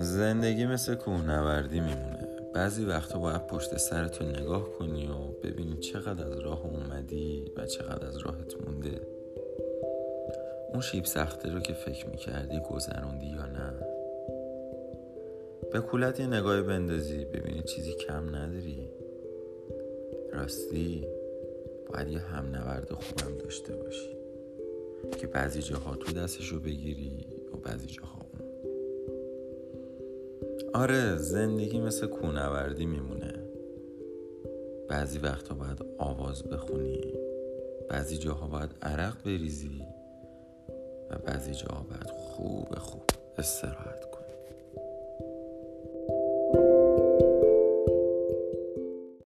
زندگی مثل کوهنوردی میمونه. بعضی وقتا باید پشت سرتو نگاه کنی و ببینی چقدر از راه اومدی و چقدر از راهت مونده. اون شیب سخته رو که فکر می‌کردی گذروندی یا نه. به کولت یه نگاهی بندازی ببینی چیزی کم نداری. راستی باید یه هم نورد خوبم داشته باشی. که بعضی جاها تو دستشو بگیری و بعضی جاها آره زندگی مثل کونوردی میمونه. بعضی وقتا باید آواز بخونی. بعضی جاها باید عرق بریزی. و بعضی جاها باید خوب خوب استراحت